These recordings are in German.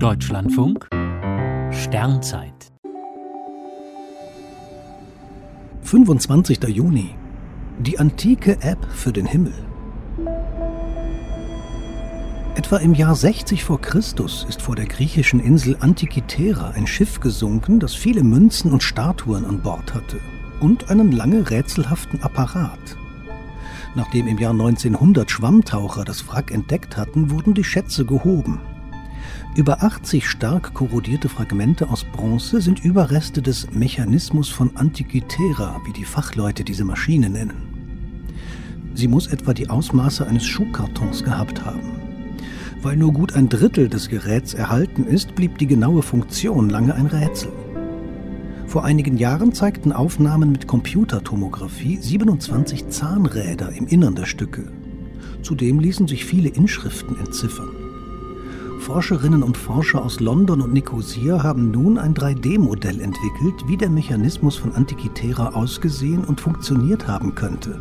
Deutschlandfunk Sternzeit 25. Juni Die antike App für den Himmel Etwa im Jahr 60 vor Christus ist vor der griechischen Insel Antikythera ein Schiff gesunken, das viele Münzen und Statuen an Bord hatte und einen lange rätselhaften Apparat. Nachdem im Jahr 1900 Schwammtaucher das Wrack entdeckt hatten, wurden die Schätze gehoben. Über 80 stark korrodierte Fragmente aus Bronze sind Überreste des Mechanismus von Antikythera, wie die Fachleute diese Maschine nennen. Sie muss etwa die Ausmaße eines Schuhkartons gehabt haben. Weil nur gut ein Drittel des Geräts erhalten ist, blieb die genaue Funktion lange ein Rätsel. Vor einigen Jahren zeigten Aufnahmen mit Computertomographie 27 Zahnräder im Innern der Stücke. Zudem ließen sich viele Inschriften entziffern. Forscherinnen und Forscher aus London und Nikosia haben nun ein 3D-Modell entwickelt, wie der Mechanismus von Antikythera ausgesehen und funktioniert haben könnte.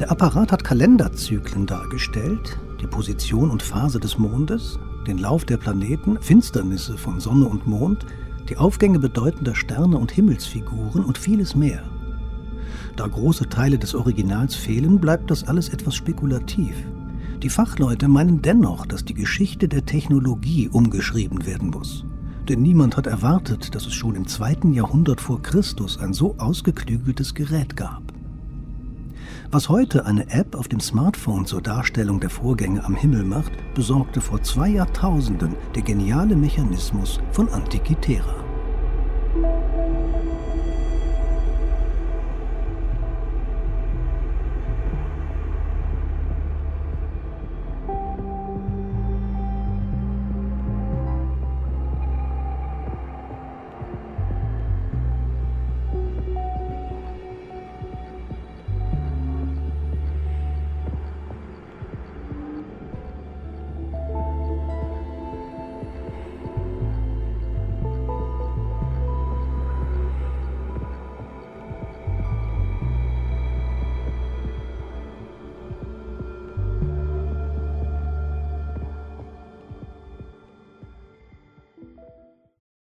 Der Apparat hat Kalenderzyklen dargestellt, die Position und Phase des Mondes, den Lauf der Planeten, Finsternisse von Sonne und Mond, die Aufgänge bedeutender Sterne und Himmelsfiguren und vieles mehr. Da große Teile des Originals fehlen, bleibt das alles etwas spekulativ. Die Fachleute meinen dennoch, dass die Geschichte der Technologie umgeschrieben werden muss. Denn niemand hat erwartet, dass es schon im zweiten Jahrhundert vor Christus ein so ausgeklügeltes Gerät gab. Was heute eine App auf dem Smartphone zur Darstellung der Vorgänge am Himmel macht, besorgte vor zwei Jahrtausenden der geniale Mechanismus von Antikythera.